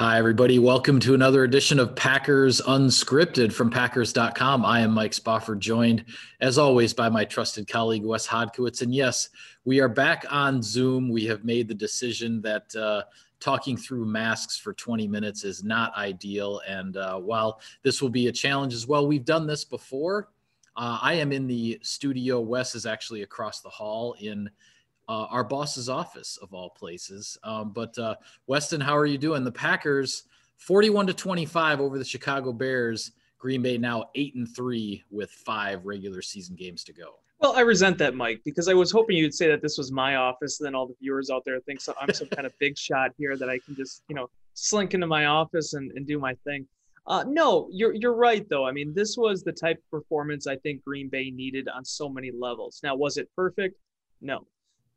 Hi, everybody. Welcome to another edition of Packers Unscripted from Packers.com. I am Mike Spofford, joined as always by my trusted colleague, Wes Hodkiewicz. And yes, we are back on Zoom. We have made the decision that uh, talking through masks for 20 minutes is not ideal. And uh, while this will be a challenge as well, we've done this before. Uh, I am in the studio. Wes is actually across the hall in uh, our boss's office of all places. Um, but uh, Weston, how are you doing? The Packers, 41 to 25 over the Chicago Bears. Green Bay now eight and three with five regular season games to go. Well, I resent that, Mike, because I was hoping you'd say that this was my office. And then all the viewers out there think so I'm some kind of big shot here that I can just, you know, slink into my office and, and do my thing. Uh, no, you're you're right though. I mean, this was the type of performance I think Green Bay needed on so many levels. Now, was it perfect? No,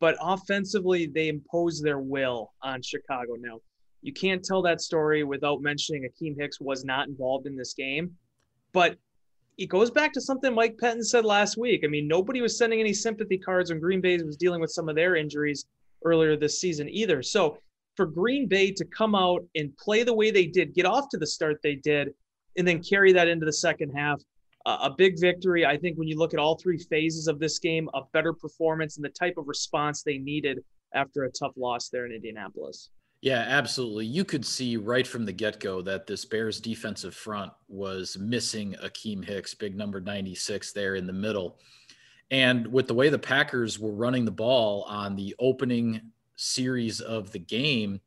but offensively, they impose their will on Chicago. Now, you can't tell that story without mentioning Akiem Hicks was not involved in this game. But it goes back to something Mike Pettine said last week. I mean, nobody was sending any sympathy cards when Green Bay was dealing with some of their injuries earlier this season either. So for Green Bay to come out and play the way they did, get off to the start they did, and then carry that into the second half, a big victory. I think when you look at all three phases of this game, a better performance and the type of response they needed after a tough loss there in Indianapolis. Yeah, absolutely. You could see right from the get go that this Bears defensive front was missing Akiem Hicks, big number 96 there in the middle. And with the way the Packers were running the ball on the opening series of the game,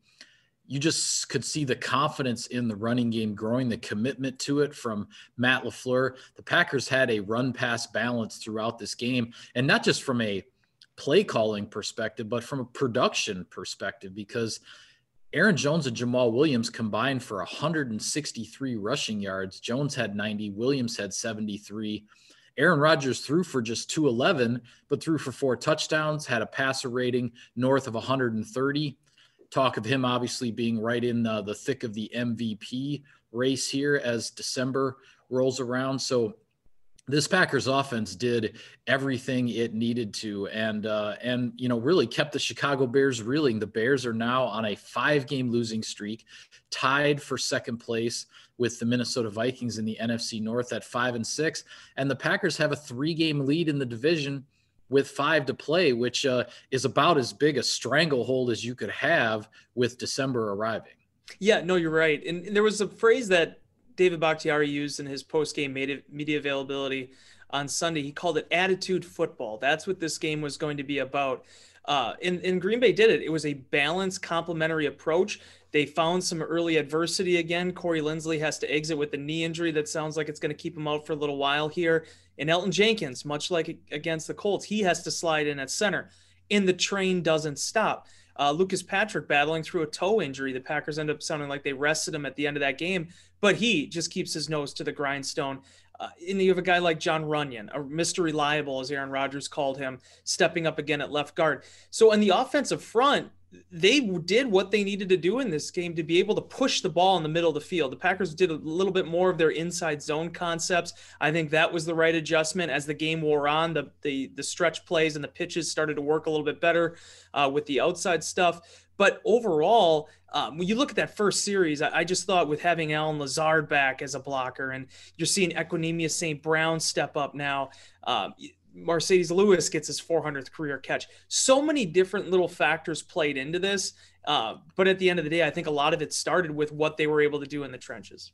you just could see the confidence in the running game growing, the commitment to it from Matt LaFleur. The Packers had a run pass balance throughout this game, and not just from a play calling perspective, but from a production perspective, because Aaron Jones and Jamaal Williams combined for 163 rushing yards. Jones had 90, Williams had 73. Aaron Rodgers threw for just 211, but threw for four touchdowns, had a passer rating north of 130 talk of him obviously being right in the, the thick of the MVP race here as December rolls around. So this Packers offense did everything it needed to, and uh, and you know really kept the Chicago Bears reeling. The Bears are now on a five-game losing streak, tied for second place with the Minnesota Vikings in the NFC North at five and six, and the Packers have a three-game lead in the division with five to play, which uh, is about as big a stranglehold as you could have with December arriving. Yeah, no, you're right. And, and there was a phrase that David Bakhtiari used in his post-game media availability on Sunday. He called it attitude football. That's what this game was going to be about. Uh, and, and Green Bay did it. It was a balanced, complementary approach. They found some early adversity again. Corey Linsley has to exit with a knee injury that sounds like it's going to keep him out for a little while here. And Elgton Jenkins, much like against the Colts, he has to slide in at center. And the train doesn't stop. Uh, Lucas Patrick battling through a toe injury. The Packers end up sounding like they rested him at the end of that game, but he just keeps his nose to the grindstone. Uh, and you have a guy like Jon Runyan, a Mr. Reliable, as Aaron Rodgers called him, stepping up again at left guard. So on the offensive front, they did what they needed to do in this game to be able to push the ball in the middle of the field. The Packers did a little bit more of their inside zone concepts. I think that was the right adjustment as the game wore on. The the, the stretch plays and the pitches started to work a little bit better uh, with the outside stuff. But overall, um, when you look at that first series, I, I, just thought with having Allen Lazard back as a blocker, and you're seeing Equanimeous St. Brown step up now. Um, Marcedes Lewis gets his 400th career catch. So many different little factors played into this. Uh, but at the end of the day, I think a lot of it started with what they were able to do in the trenches.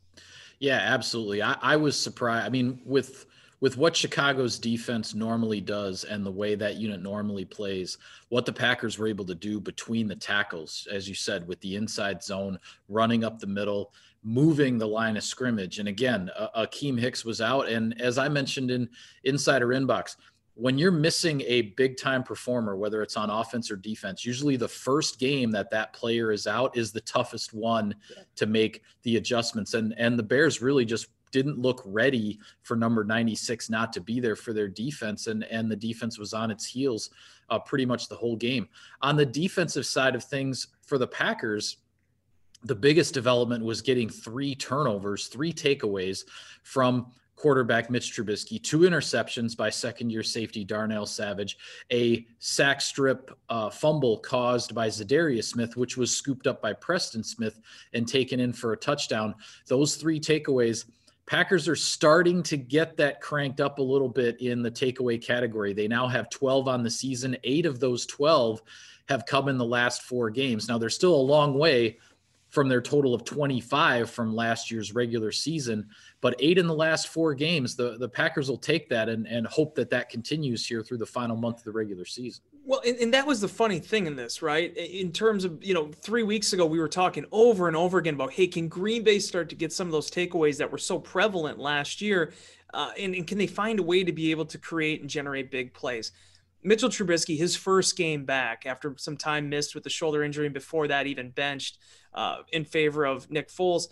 Yeah, absolutely. I, I was surprised. I mean, with with what Chicago's defense normally does and the way that unit normally plays, what the Packers were able to do between the tackles, as you said, with the inside zone, running up the middle, moving the line of scrimmage. And again, uh, Akiem Hicks was out. And as I mentioned in Insider Inbox, when you're missing a big time performer, whether it's on offense or defense, usually the first game that that player is out is the toughest one yeah. to make the adjustments. And and the Bears really just didn't look ready for number 96 not to be there for their defense and and the defense was on its heels uh, pretty much the whole game on the defensive side of things for the packers the biggest development was getting three turnovers three takeaways from quarterback Mitch Trubisky, two interceptions by second year safety Darnell Savage, a sack strip uh, fumble caused by Za'Darius Smith, which was scooped up by Preston Smith and taken in for a touchdown. Those three takeaways. Packers are starting to get that cranked up a little bit in the takeaway category. They now have 12 on the season. Eight of those 12 have come in the last four games. Now, they're still a long way from their total of 25 from last year's regular season. But eight in the last four games, the, the Packers will take that and, and hope that that continues here through the final month of the regular season. Well, and, and that was the funny thing in this, right? In terms of, you know, three weeks ago, we were talking over and over again about, hey, can Green Bay start to get some of those takeaways that were so prevalent last year? Uh, and, and can they find a way to be able to create and generate big plays? Mitchell Trubisky, his first game back after some time missed with the shoulder injury, and before that, even benched uh, in favor of Nick Foles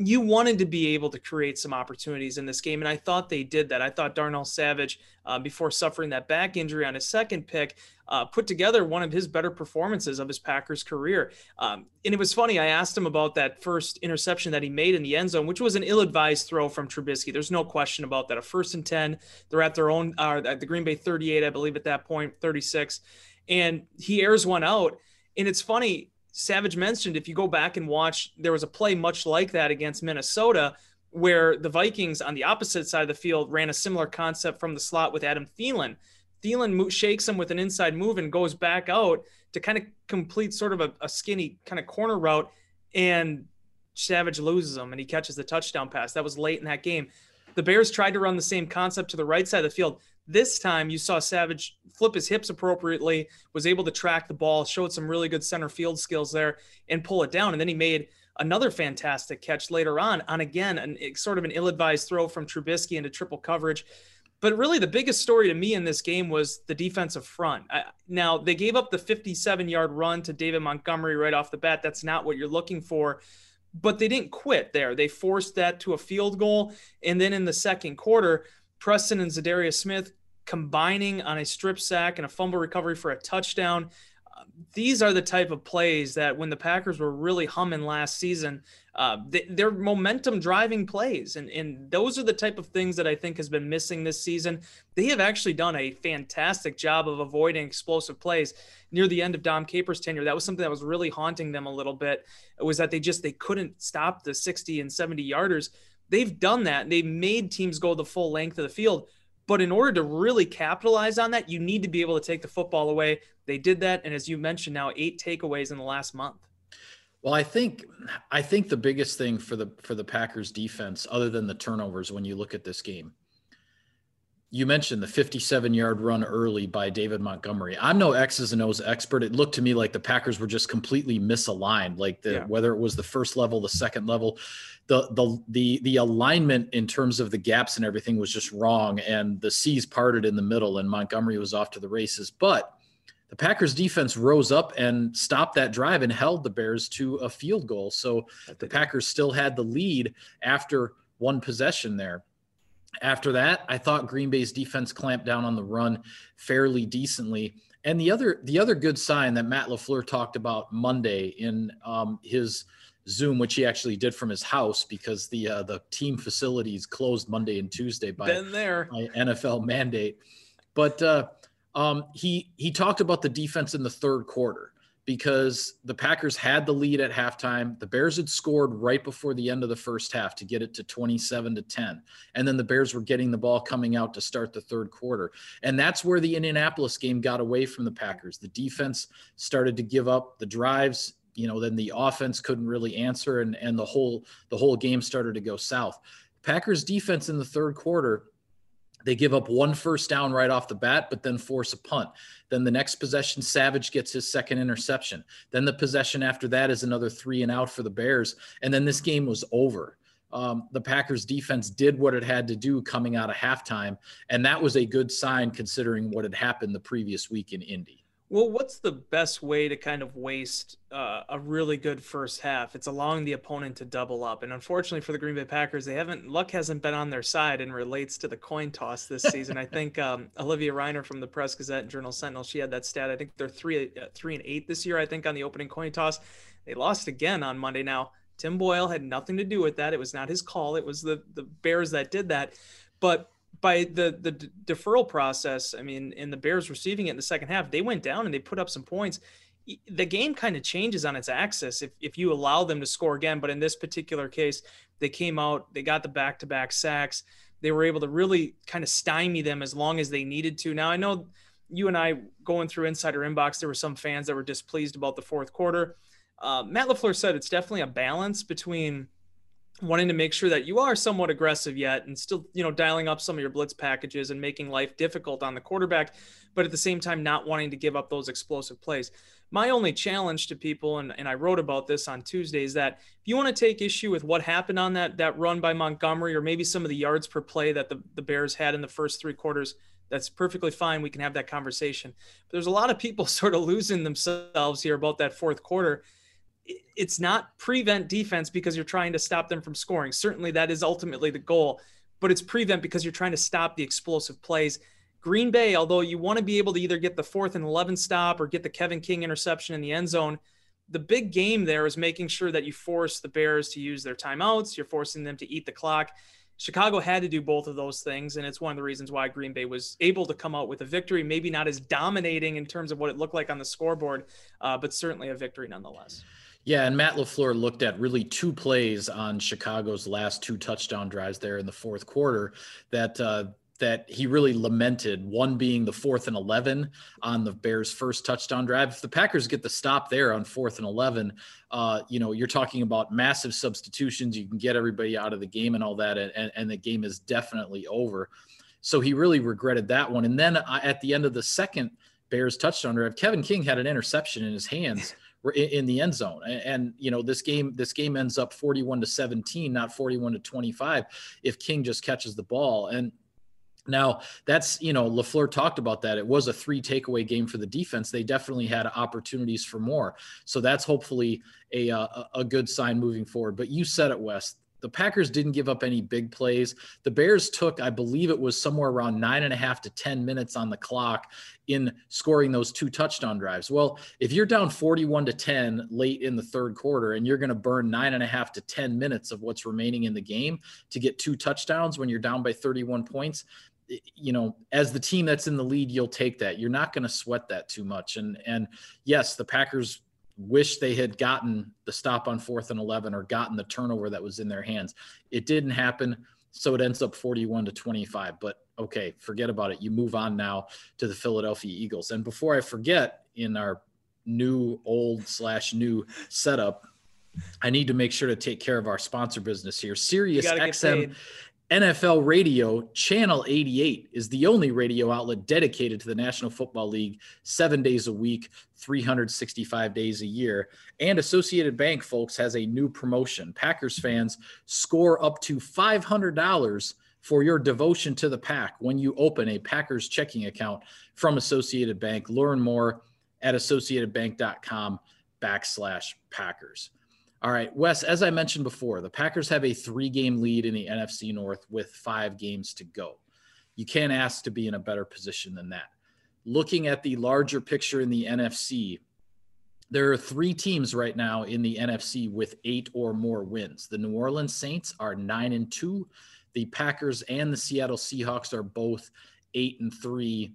you wanted to be able to create some opportunities in this game, and I thought they did that. I thought Darnell Savage, uh, before suffering that back injury on his second pick, uh, put together one of his better performances of his Packers career. Um, and it was funny. I asked him about that first interception that he made in the end zone, which was an ill-advised throw from Trubisky. There's no question about that. A first and ten, they're at their own, uh, at the Green Bay 38, I believe, at that point, 36, and he airs one out. And it's funny Savage mentioned, if you go back and watch, there was a play much like that against Minnesota where the Vikings on the opposite side of the field ran a similar concept from the slot with Adam Thielen. Thielen shakes him with an inside move and goes back out to kind of complete sort of a, a skinny kind of corner route. And Savage loses him and he catches the touchdown pass. That was late in that game. The Bears tried to run the same concept to the right side of the field. This time you saw Savage flip his hips appropriately, was able to track the ball, showed some really good center field skills there, and pull it down. And then he made another fantastic catch later on, on again, an, eh, sort of an ill advised throw from Trubisky into triple coverage. But really, the biggest story to me in this game was the defensive front. I, now, they gave up the 57 yard run to David Montgomery right off the bat. That's not what you're looking for. But they didn't quit there. They forced that to a field goal. And then in the second quarter, Preston and Za'Darius Smith combining on a strip sack and a fumble recovery for a touchdown. Uh, these are the type of plays that when the Packers were really humming last season, uh, they, they're momentum driving plays. And, and those are the type of things that I think has been missing this season. They have actually done a fantastic job of avoiding explosive plays near the end of Dom Capers' tenure. That was something that was really haunting them a little bit. It was that they just, they couldn't stop the 60 and 70 yarders. They've done that. They've made teams go the full length of the field but in order to really capitalize on that, you need to be able to take the football away. They did that, and as you mentioned, now eight takeaways in the last month. Well, I think I think the biggest thing for the for the Packers defense, other than the turnovers, when you look at this game, you mentioned the 57 yard run early by David Montgomery. I'm no X's and O's expert. It looked to me like the Packers were just completely misaligned, like the yeah. whether it was the first level, the second level, the the the the alignment in terms of the gaps and everything was just wrong, and the seas parted in the middle, and Montgomery was off to the races. But the Packers defense rose up and stopped that drive and held the Bears to a field goal. So the Packers still had the lead after one possession there. After that, I thought Green Bay's defense clamped down on the run fairly decently. And the other the other good sign that Matt LaFleur talked about Monday in um, his Zoom, which he actually did from his house because the uh, the team facilities closed Monday and Tuesday by, Been there. by NFL mandate. But uh, um, he he talked about the defense in the third quarter because the Packers had the lead at halftime. The Bears had scored right before the end of the first half to get it to 27 to 10. And then the Bears were getting the ball coming out to start the third quarter. And that's where the Indianapolis game got away from the Packers. The defense started to give up the drives, you know, then the offense couldn't really answer and and the whole the whole game started to go south. Packers defense in the third quarter they give up one first down right off the bat, but then force a punt. Then the next possession, Savage gets his second interception. Then the possession after that is another three and out for the Bears. And then this game was over. Um, the Packers defense did what it had to do coming out of halftime. And that was a good sign considering what had happened the previous week in Indy. Well, what's the best way to kind of waste uh, a really good first half? It's allowing the opponent to double up, and unfortunately for the Green Bay Packers, they haven't luck hasn't been on their side and relates to the coin toss this season. I think um, Olivia Reiner from the Press Gazette and Journal Sentinel she had that stat. I think they're three uh, three and eight this year. I think on the opening coin toss, they lost again on Monday. Now Tim Boyle had nothing to do with that. It was not his call. It was the the Bears that did that. But by the the deferral process, I mean, in the Bears receiving it in the second half, they went down and they put up some points. The game kind of changes on its axis if, if you allow them to score again. But in this particular case, they came out, they got the back to back sacks. They were able to really kind of stymie them as long as they needed to. Now, I know you and I going through insider inbox, there were some fans that were displeased about the fourth quarter. Uh, Matt LaFleur said it's definitely a balance between wanting to make sure that you are somewhat aggressive yet and still, you know, dialing up some of your blitz packages and making life difficult on the quarterback, but at the same time, not wanting to give up those explosive plays. My only challenge to people, and, and I wrote about this on Tuesday, is that if you want to take issue with what happened on that that run by Montgomery or maybe some of the yards per play that the, the Bears had in the first three quarters, that's perfectly fine. We can have that conversation. But there's a lot of people sort of losing themselves here about that fourth quarter. It's not prevent defense because you're trying to stop them from scoring. Certainly, that is ultimately the goal, but it's prevent because you're trying to stop the explosive plays. Green Bay, although you want to be able to either get the fourth and 11 stop or get the Kevin King interception in the end zone, the big game there is making sure that you force the Bears to use their timeouts. You're forcing them to eat the clock. Chicago had to do both of those things, and it's one of the reasons why Green Bay was able to come out with a victory. Maybe not as dominating in terms of what it looked like on the scoreboard, uh, but certainly a victory nonetheless. Yeah, and Matt LaFleur looked at really two plays on Chicago's last two touchdown drives there in the fourth quarter that uh, that he really lamented. One being the fourth and 11 on the Bears' first touchdown drive. If the Packers get the stop there on fourth and 11, uh, you know, you're talking about massive substitutions. You can get everybody out of the game and all that, and, and the game is definitely over. So he really regretted that one. And then uh, at the end of the second Bears touchdown drive, Kevin King had an interception in his hands. In the end zone and, you know this game this game ends up 41 to 17 not 41 to 25 if king just catches the ball and now, that's, you know, LaFleur talked about that. It was a three takeaway game for the defense. They definitely had opportunities for more. So that's hopefully a, a, a good sign moving forward. But you said it, Wes. The Packers didn't give up any big plays. The Bears took, I believe it was somewhere around nine and a half to 10 minutes on the clock in scoring those two touchdown drives. Well, if you're down 41 to 10 late in the third quarter and you're going to burn nine and a half to 10 minutes of what's remaining in the game to get two touchdowns when you're down by 31 points, you know, as the team that's in the lead, you'll take that. You're not going to sweat that too much. And and yes, the Packers wish they had gotten the stop on fourth and 11 or gotten the turnover that was in their hands. It didn't happen. So it ends up 41 to 25. But okay, forget about it. You move on now to the Philadelphia Eagles. And before I forget, in our new, old slash new setup, I need to make sure to take care of our sponsor business here. Sirius XM NFL Radio Channel 88 is the only radio outlet dedicated to the National Football League seven days a week, 365 days a year. And Associated Bank, folks, has a new promotion. Packers fans score up to $500 for your devotion to the pack when you open a Packers checking account from Associated Bank. Learn more at associatedbank.com backslash Packers. All right, Wes, as I mentioned before, the Packers have a three game lead in the NFC North with five games to go. You can't ask to be in a better position than that. Looking at the larger picture in the NFC, there are three teams right now in the NFC with eight or more wins. The New Orleans Saints are nine and two. The Packers and the Seattle Seahawks are both eight and three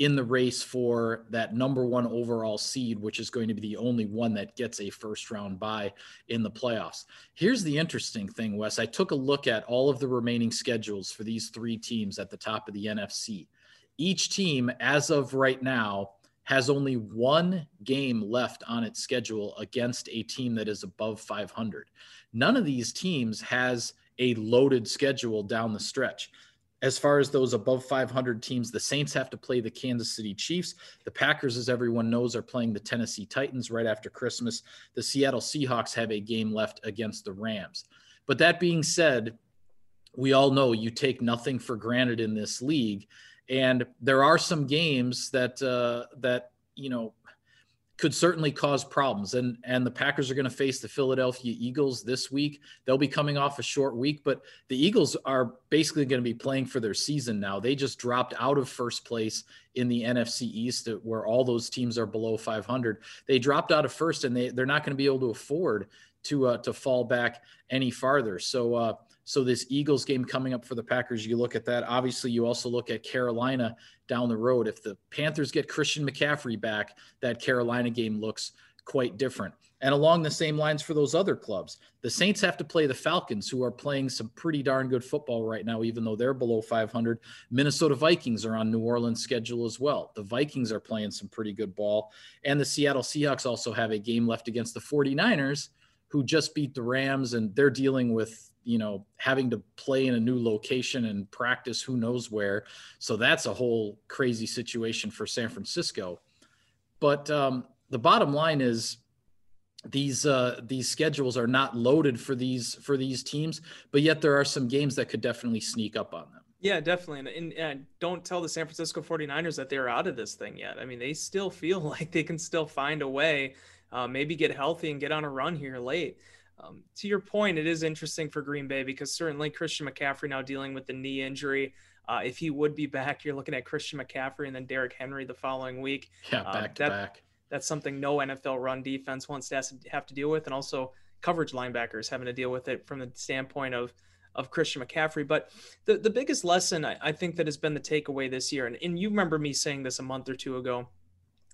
in the race for that number one overall seed, which is going to be the only one that gets a first round bye in the playoffs. Here's the interesting thing, Wes. I took a look at all of the remaining schedules for these three teams at the top of the NFC. Each team, as of right now, has only one game left on its schedule against a team that is above 500. None of these teams has a loaded schedule down the stretch as far as those above 500 teams, the Saints have to play the Kansas City Chiefs. The Packers, as everyone knows, are playing the Tennessee Titans right after Christmas. The Seattle Seahawks have a game left against the Rams. But that being said, we all know you take nothing for granted in this league, and there are some games that uh, that you know could certainly cause problems. And and the Packers are going to face the Philadelphia Eagles this week. They'll be coming off a short week, but the Eagles are basically going to be playing for their season now. They just dropped out of first place in the NFC East, where all those teams are below 500. They dropped out of first, and they they're not going to be able to afford to uh, to fall back any farther. So. Uh, So this Eagles game coming up for the Packers, you look at that. Obviously, you also look at Carolina down the road. If the Panthers get Christian McCaffrey back, that Carolina game looks quite different. And along the same lines for those other clubs, the Saints have to play the Falcons, who are playing some pretty darn good football right now, even though they're below 500. Minnesota Vikings are on New Orleans' schedule as well. The Vikings are playing some pretty good ball. And the Seattle Seahawks also have a game left against the 49ers, who just beat the Rams, and they're dealing with, you know, having to play in a new location and practice who knows where. So that's a whole crazy situation for San Francisco. But um, the bottom line is these uh, these schedules are not loaded for these for these teams, but yet there are some games that could definitely sneak up on them. Yeah, definitely. And, and, and, don't tell the San Francisco 49ers that they're out of this thing yet. I mean, they still feel like they can still find a way, uh, maybe get healthy and get on a run here late. Um, to your point, it is interesting for Green Bay because certainly Christian McCaffrey now dealing with the knee injury. Uh, if he would be back, you're looking at Christian McCaffrey and then Derrick Henry the following week. Yeah, back um, to back that's something no NFL run defense wants to have to deal with, and also coverage linebackers having to deal with it from the standpoint of of Christian McCaffrey. But the, the biggest lesson I, I think that has been the takeaway this year, and, and you remember me saying this a month or two ago.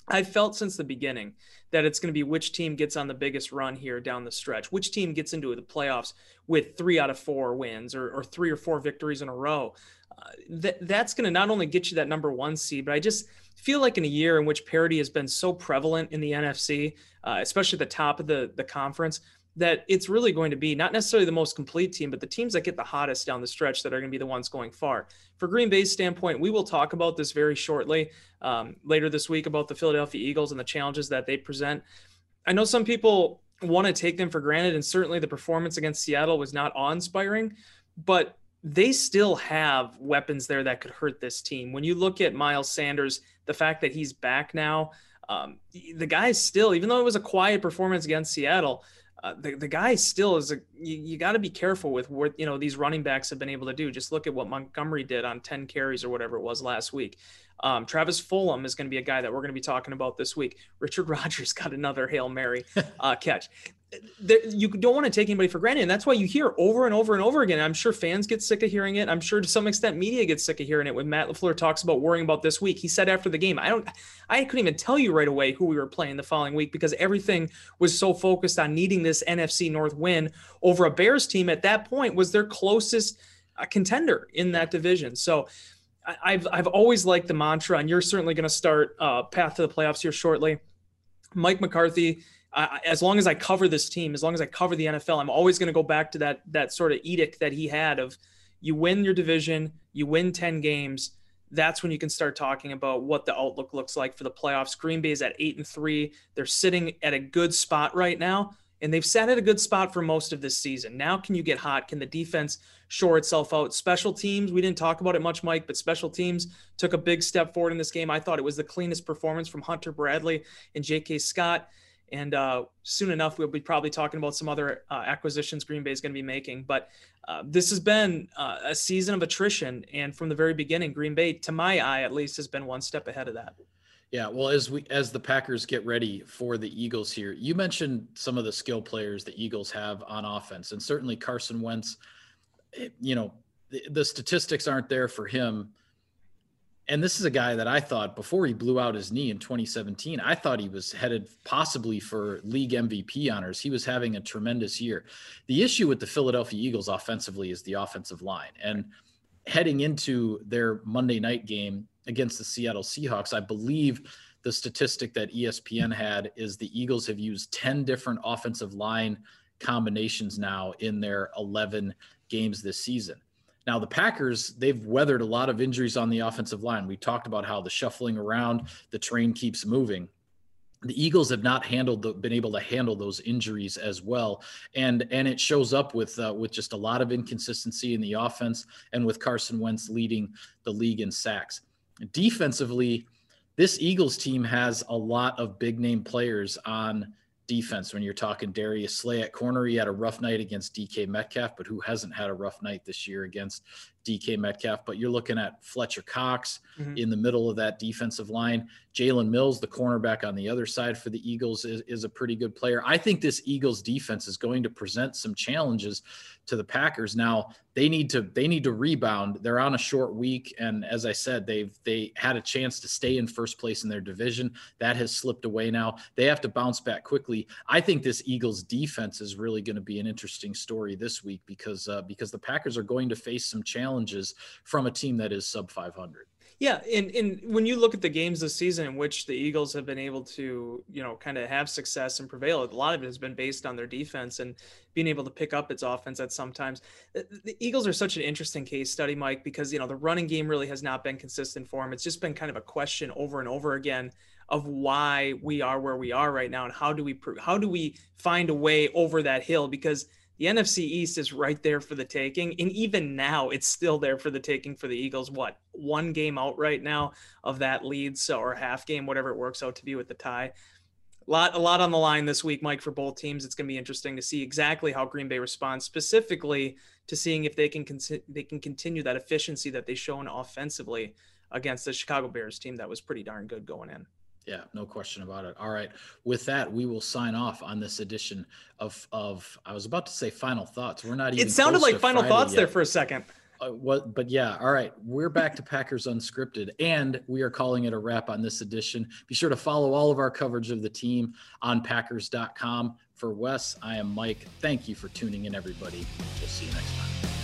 I felt since the beginning that it's going to be which team gets on the biggest run here down the stretch, which team gets into the playoffs with three out of four wins or, or three or four victories in a row. Uh, that that's going to not only get you that number one seed, but I just feel like in a year in which parity has been so prevalent in the NFC, uh, especially at the top of the the conference, that it's really going to be not necessarily the most complete team, but the teams that get the hottest down the stretch that are going to be the ones going far. For Green Bay's standpoint, we will talk about this very shortly um, later this week about the Philadelphia Eagles and the challenges that they present. I know some people want to take them for granted, and certainly the performance against Seattle was not awe inspiring, but they still have weapons there that could hurt this team. When you look at Miles Sanders, the fact that he's back now, um, the guy still, even though it was a quiet performance against Seattle, uh, the, the guy still is a you, you got to be careful with what you know these running backs have been able to do. Just look at what montgomery did on 10 carries or whatever it was last week. Um, travis Fulgham is going to be a guy that we're going to be talking about this week. Richard rodgers got another hail mary uh, catch there, you don't want to take anybody for granted. And that's why you hear over and over and over again. I'm sure fans get sick of hearing it. I'm sure to some extent media gets sick of hearing it when Matt LaFleur talks about worrying about this week. He said after the game, I don't I couldn't even tell you right away who we were playing the following week because everything was so focused on needing this NFC North win over a Bears team at that point was their closest uh, contender in that division. So I've I've always liked the mantra, and you're certainly going to start uh, path to the playoffs here shortly. Mike McCarthy As long as I cover this team, as long as I cover the NFL, I'm always going to go back to that that sort of edict that he had of you win your division, you win 10 games, that's when you can start talking about what the outlook looks like for the playoffs. Green Bay is at 8 and 3. They're sitting at a good spot right now, and they've sat at a good spot for most of this season. Now can you get hot? Can the defense shore itself out? Special teams, we didn't talk about it much, Mike, but special teams took a big step forward in this game. I thought it was the cleanest performance from Hunter Bradley and J.K. Scott. And uh, soon enough, we'll be probably talking about some other uh, acquisitions Green Bay is going to be making. But uh, this has been uh, a season of attrition, and from the very beginning, Green Bay, to my eye at least, has been one step ahead of that. Yeah, well, as we as the Packers get ready for the Eagles here, you mentioned some of the skill players the Eagles have on offense, and certainly Carson Wentz. Eh, you know, the, the statistics aren't there for him and this is a guy that I thought before he blew out his knee in 2017, I thought he was headed possibly for league MVP honors. He was having a tremendous year. The issue with the Philadelphia Eagles offensively is the offensive line. And heading into their Monday night game against the Seattle Seahawks, I believe the statistic that ESPN had is the Eagles have used 10 different offensive line combinations now in their 11 games this season. Now, the Packers, they've weathered a lot of injuries on the offensive line. We talked about how the shuffling around, the train keeps moving. The Eagles have not handled the, been able to handle those injuries as well, and and it shows up with uh, with just a lot of inconsistency in the offense, and with Carson Wentz leading the league in sacks. Defensively, this Eagles team has a lot of big name players on defense when you're talking Darius Slay at corner. He had a rough night against DK Metcalf, but who hasn't had a rough night this year against DK Metcalf, but you're looking at Fletcher Cox mm-hmm. in the middle of that defensive line. Jalen Mills, the cornerback on the other side for the Eagles, is, is a pretty good player. I think this Eagles defense is going to present some challenges to the Packers. Now they need to they need to rebound. They're on a short week, and as I said, they've they had a chance to stay in first place in their division. That has slipped away now. They have to bounce back quickly. I think this Eagles defense is really going to be an interesting story this week because uh, because the Packers are going to face some challenges from a team that is sub 500. Yeah, and and when you look at the games this season in which the Eagles have been able to, you know, kind of have success and prevail, a lot of it has been based on their defense and being able to pick up its offense at sometimes. The Eagles are such an interesting case study, Mike, because you know the running game really has not been consistent for them. It's just been kind of a question over and over again of why we are where we are right now and how do we how do we find a way over that hill because the NFC East is right there for the taking. And even now, it's still there for the taking for the Eagles. What, one game out right now of that lead, so or half game, whatever it works out to be with the tie. A lot, a lot on the line this week, Mike, for both teams. It's going to be interesting to see exactly how Green Bay responds, specifically to seeing if they can con- they can continue that efficiency that they've shown offensively against the Chicago Bears team that was pretty darn good going in. Yeah, no question about it. All right. With that, we will sign off on this edition of of I was about to say final thoughts. We're not even It sounded like final Friday thoughts yet. there for a second. Uh, what but yeah, all right. We're back to Packers Unscripted and we are calling it a wrap on this edition. Be sure to follow all of our coverage of the team on packers.com. For Wes, I am Mike. Thank you for tuning in everybody. We'll see you next time.